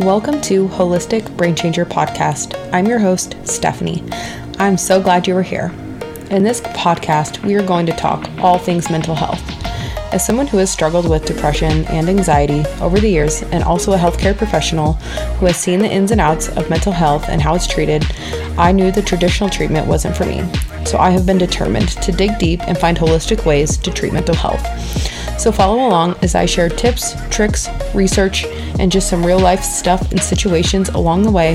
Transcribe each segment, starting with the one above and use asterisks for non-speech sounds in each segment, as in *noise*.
Welcome to Holistic Brain Changer Podcast. I'm your host, Stephanie. I'm so glad you are here. In this podcast, we are going to talk all things mental health. As someone who has struggled with depression and anxiety over the years, and also a healthcare professional who has seen the ins and outs of mental health and how it's treated, I knew the traditional treatment wasn't for me. So I have been determined to dig deep and find holistic ways to treat mental health. So follow along as I share tips, tricks, research, and just some real life stuff and situations along the way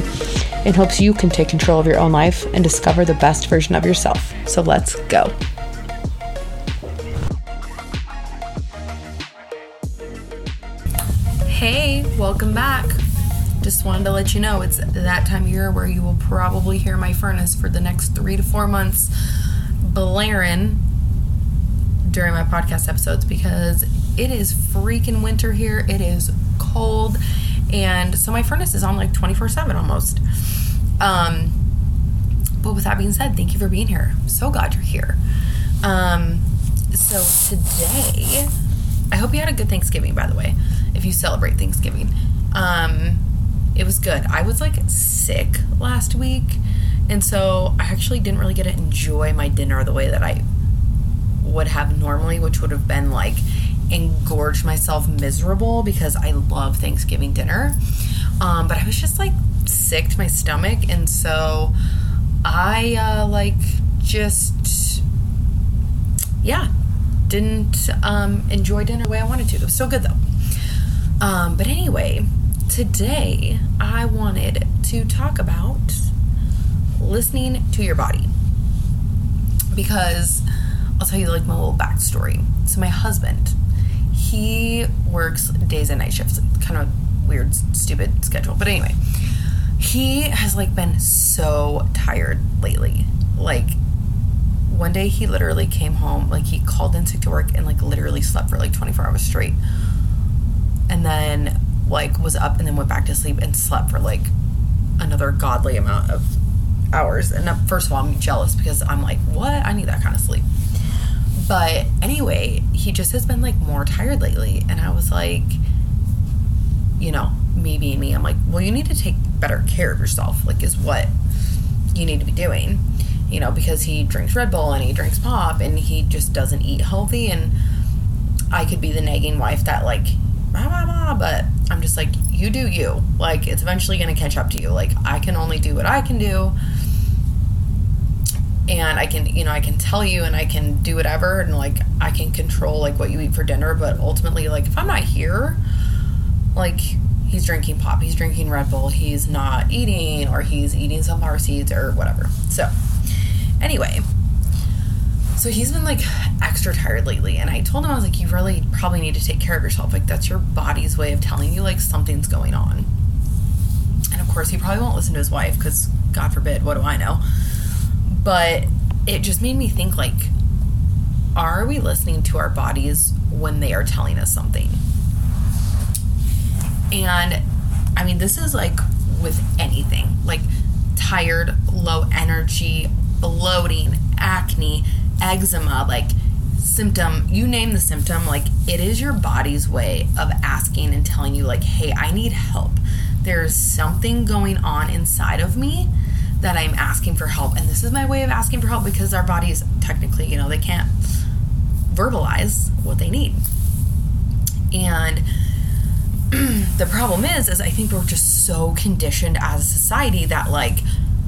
in hopes you can take control of your own life and discover the best version of yourself. So let's go. Hey, welcome back. Just wanted to let you know it's that time of year where you will probably hear my furnace for the next three to four months blaring during my podcast episodes because it is freaking winter here. It is cold. And so my furnace is on like 24 7 almost. Um, but with that being said, thank you for being here. I'm so glad you're here. Um, so today, I hope you had a good Thanksgiving, by the way if you celebrate Thanksgiving. Um, it was good. I was like sick last week, and so I actually didn't really get to enjoy my dinner the way that I would have normally, which would have been like engorge myself miserable because I love Thanksgiving dinner. Um, but I was just like sick to my stomach, and so I uh, like just yeah didn't um, enjoy dinner the way I wanted to. It was so good though. Um, but anyway, today I wanted to talk about listening to your body because I'll tell you like my little backstory. So my husband, he works days and night shifts, kind of weird, stupid schedule. But anyway, he has like been so tired lately. Like one day he literally came home, like he called in sick to work and like literally slept for like 24 hours straight and then like was up and then went back to sleep and slept for like another godly amount of hours. And uh, first of all, I'm jealous because I'm like, what? I need that kind of sleep. But anyway, he just has been like more tired lately. And I was like, you know, me being me, I'm like, well, you need to take better care of yourself, like, is what you need to be doing, you know, because he drinks Red Bull and he drinks pop and he just doesn't eat healthy. And I could be the nagging wife that, like, blah, blah, blah, but I'm just like, you do you. Like, it's eventually going to catch up to you. Like, I can only do what I can do. And I can, you know, I can tell you and I can do whatever and like I can control like what you eat for dinner. But ultimately, like, if I'm not here, like, he's drinking pop, he's drinking Red Bull, he's not eating, or he's eating sunflower seeds or whatever. So, anyway, so he's been like extra tired lately. And I told him, I was like, you really probably need to take care of yourself. Like, that's your body's way of telling you, like, something's going on. And of course, he probably won't listen to his wife because, God forbid, what do I know? But it just made me think, like, are we listening to our bodies when they are telling us something? And I mean, this is like with anything like tired, low energy, bloating, acne, eczema, like symptom, you name the symptom, like it is your body's way of asking and telling you, like, hey, I need help. There's something going on inside of me that I'm asking for help. And this is my way of asking for help because our bodies technically, you know, they can't verbalize what they need. And *clears throat* the problem is, is I think we're just so conditioned as a society that like,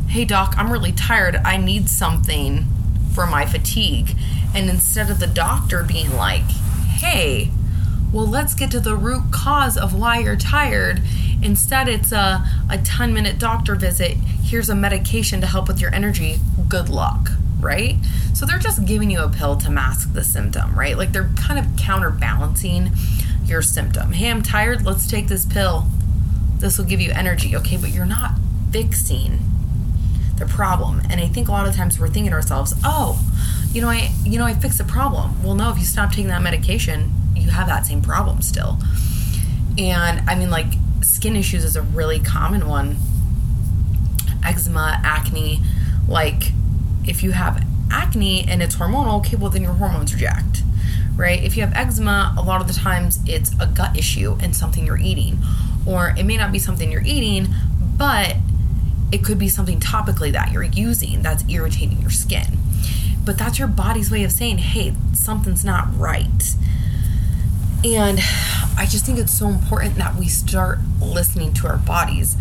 hey doc, I'm really tired. I need something for my fatigue. And instead of the doctor being like, hey, well, let's get to the root cause of why you're tired. Instead, it's a, a 10 minute doctor visit. Here's a medication to help with your energy. Good luck, right? So they're just giving you a pill to mask the symptom, right? Like they're kind of counterbalancing your symptom. Hey, I'm tired. Let's take this pill. This will give you energy. Okay, but you're not fixing the problem. And I think a lot of times we're thinking to ourselves, oh, you know, I you know, I fixed the problem. Well, no, if you stop taking that medication, you have that same problem still. And I mean, like skin issues is a really common one. Eczema, acne, like if you have acne and it's hormonal, okay, well then your hormones jacked, right? If you have eczema, a lot of the times it's a gut issue and something you're eating. Or it may not be something you're eating, but it could be something topically that you're using that's irritating your skin. But that's your body's way of saying, hey, something's not right. And I just think it's so important that we start listening to our bodies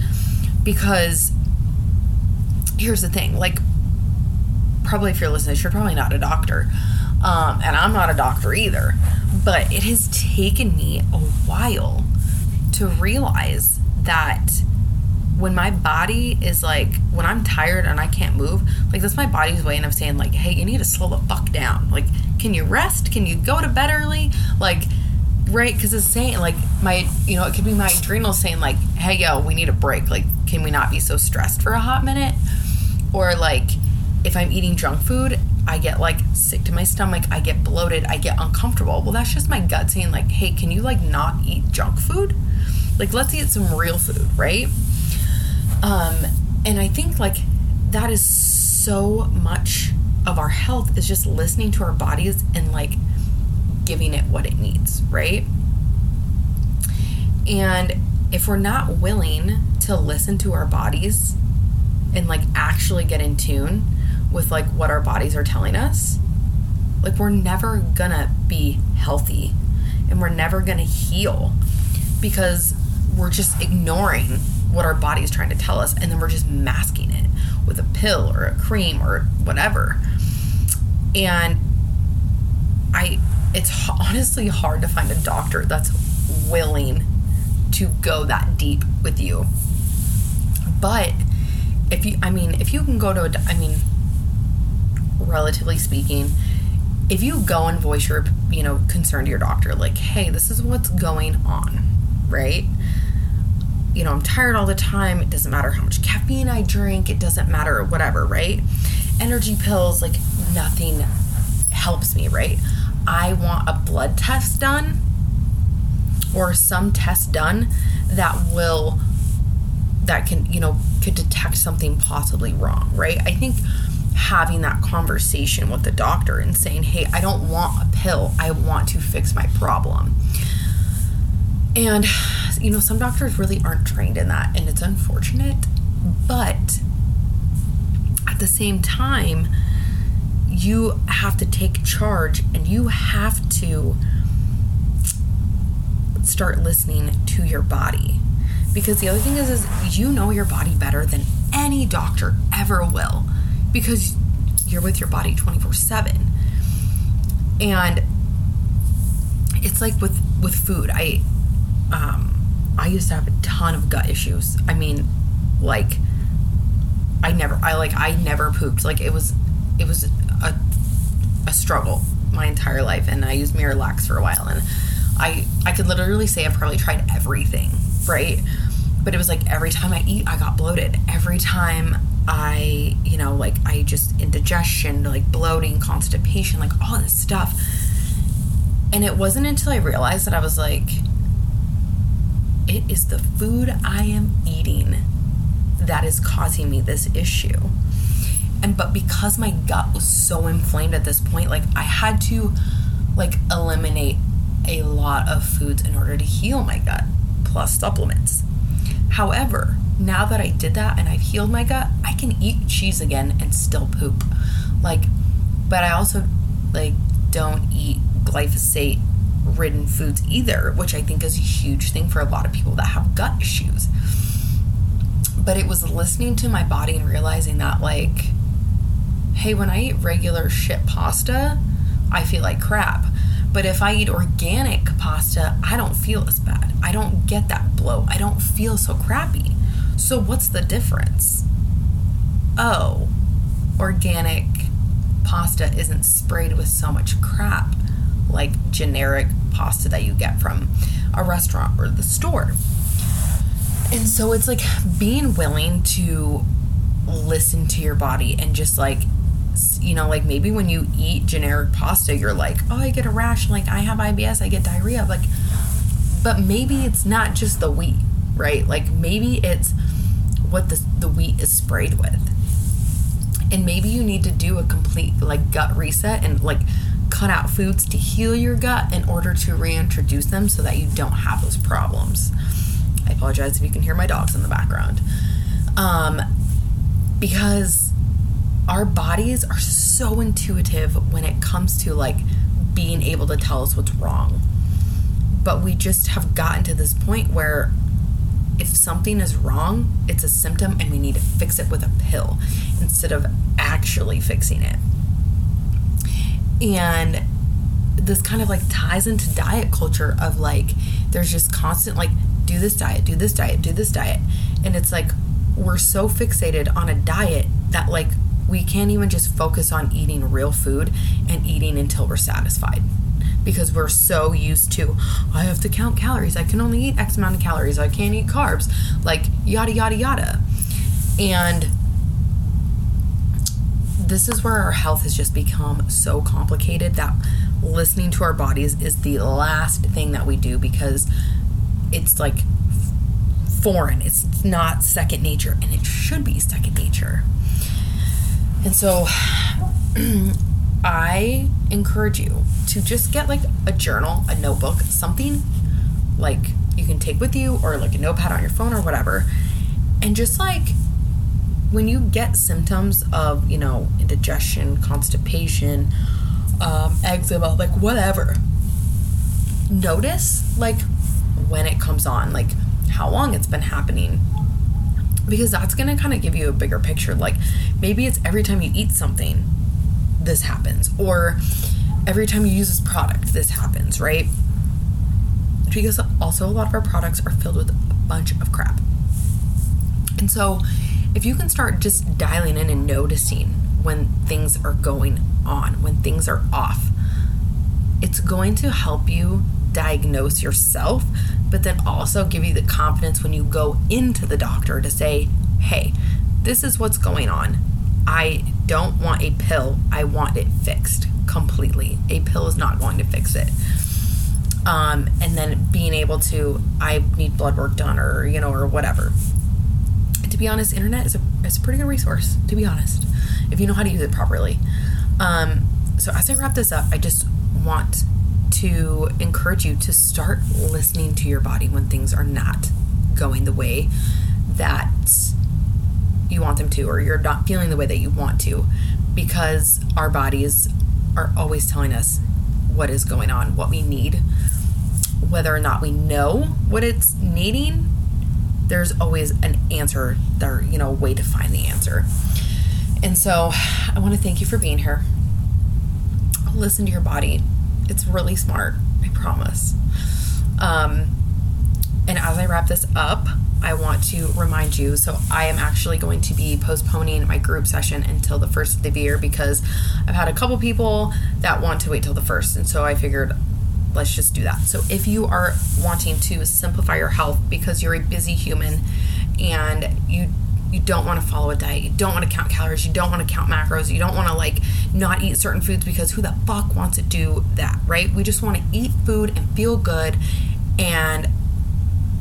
because here's the thing like, probably if you're listening, you're probably not a doctor. Um, and I'm not a doctor either. But it has taken me a while to realize that when my body is like when I'm tired and I can't move, like that's my body's way of saying like, hey, you need to slow the fuck down. Like, can you rest? Can you go to bed early? Like, right? Because it's saying like my, you know, it could be my adrenal saying like, hey, yo, we need a break. Like, can we not be so stressed for a hot minute? Or like, if I'm eating junk food, I get like sick to my stomach, I get bloated, I get uncomfortable. Well, that's just my gut saying like, hey, can you like not eat junk food? Like, let's eat some real food, right? Um, and I think like that is so much of our health is just listening to our bodies and like giving it what it needs, right? And if we're not willing to listen to our bodies and like actually get in tune with like what our bodies are telling us, like we're never gonna be healthy and we're never gonna heal because we're just ignoring what our body is trying to tell us and then we're just masking it with a pill or a cream or whatever. And i it's honestly hard to find a doctor that's willing to go that deep with you. But if you i mean if you can go to a i mean relatively speaking if you go and voice your you know concern to your doctor like hey this is what's going on right you know, I'm tired all the time. It doesn't matter how much caffeine I drink. It doesn't matter whatever, right? Energy pills, like nothing helps me, right? I want a blood test done or some test done that will that can, you know, could detect something possibly wrong, right? I think having that conversation with the doctor and saying, "Hey, I don't want a pill. I want to fix my problem." And, you know, some doctors really aren't trained in that, and it's unfortunate. But at the same time, you have to take charge and you have to start listening to your body. Because the other thing is, is you know your body better than any doctor ever will because you're with your body 24 7. And it's like with with food. I um, I used to have a ton of gut issues. I mean, like, I never, I like, I never pooped. Like, it was, it was a, a struggle my entire life. And I used Miralax for a while. And I, I could literally say I've probably tried everything, right? But it was like every time I eat, I got bloated. Every time I, you know, like I just indigestion, like bloating, constipation, like all this stuff. And it wasn't until I realized that I was like, it is the food I am eating that is causing me this issue. And but because my gut was so inflamed at this point, like I had to like eliminate a lot of foods in order to heal my gut, plus supplements. However, now that I did that and I've healed my gut, I can eat cheese again and still poop. Like, but I also like don't eat glyphosate ridden foods either, which I think is a huge thing for a lot of people that have gut issues. But it was listening to my body and realizing that, like, hey, when I eat regular shit pasta, I feel like crap. But if I eat organic pasta, I don't feel as bad. I don't get that blow. I don't feel so crappy. So, what's the difference? Oh, organic pasta isn't sprayed with so much crap like generic pasta that you get from a restaurant or the store. And so it's like being willing to listen to your body and just like you know like maybe when you eat generic pasta you're like oh i get a rash like i have ibs i get diarrhea like but maybe it's not just the wheat right like maybe it's what the, the wheat is sprayed with and maybe you need to do a complete like gut reset and like cut out foods to heal your gut in order to reintroduce them so that you don't have those problems. I apologize if you can hear my dogs in the background. Um, because our bodies are so intuitive when it comes to like being able to tell us what's wrong. But we just have gotten to this point where if something is wrong, it's a symptom and we need to fix it with a pill instead of actually fixing it. And this kind of like ties into diet culture of like there's just constant like do this diet, do this diet, do this diet. And it's like we're so fixated on a diet that like we can't even just focus on eating real food and eating until we're satisfied because we're so used to I have to count calories. I can only eat X amount of calories. I can't eat carbs. Like yada yada yada. And this is where our health has just become so complicated that listening to our bodies is the last thing that we do because it's like foreign. It's not second nature and it should be second nature. And so *clears throat* I encourage you to just get like a journal, a notebook, something like you can take with you or like a notepad on your phone or whatever. And just like when you get symptoms of, you know, indigestion, constipation, um, eczema, like whatever, notice like when it comes on, like how long it's been happening. Because that's going to kind of give you a bigger picture. Like maybe it's every time you eat something, this happens. Or every time you use this product, this happens, right? Because also a lot of our products are filled with a bunch of crap. And so if you can start just dialing in and noticing when things are going on, when things are off, it's going to help you diagnose yourself, but then also give you the confidence when you go into the doctor to say, hey, this is what's going on. I don't want a pill, I want it fixed completely. A pill is not going to fix it. Um, and then being able to, I need blood work done or, you know, or whatever to be honest, internet is a, is a pretty good resource, to be honest, if you know how to use it properly. Um, so, as I wrap this up, I just want to encourage you to start listening to your body when things are not going the way that you want them to, or you're not feeling the way that you want to, because our bodies are always telling us what is going on, what we need. Whether or not we know what it's needing there's always an answer there, you know, a way to find the answer. And so I want to thank you for being here. Listen to your body. It's really smart, I promise. Um, and as I wrap this up, I want to remind you so I am actually going to be postponing my group session until the first of the year because I've had a couple people that want to wait till the first. And so I figured let's just do that. So if you are wanting to simplify your health because you're a busy human and you you don't want to follow a diet, you don't want to count calories, you don't want to count macros, you don't want to like not eat certain foods because who the fuck wants to do that, right? We just want to eat food and feel good and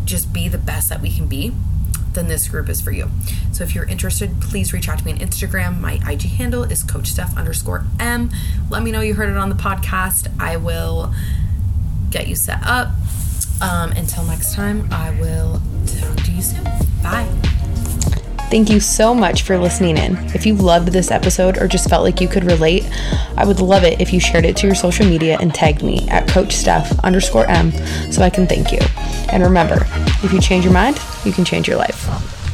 just be the best that we can be then this group is for you. So if you're interested, please reach out to me on Instagram. My IG handle is Coach underscore M. Let me know you heard it on the podcast. I will get you set up. Um, until next time, I will talk to you soon. Bye. Thank you so much for listening in. If you loved this episode or just felt like you could relate, I would love it if you shared it to your social media and tagged me at Coach Steph underscore M so I can thank you. And remember, if you change your mind, you can change your life.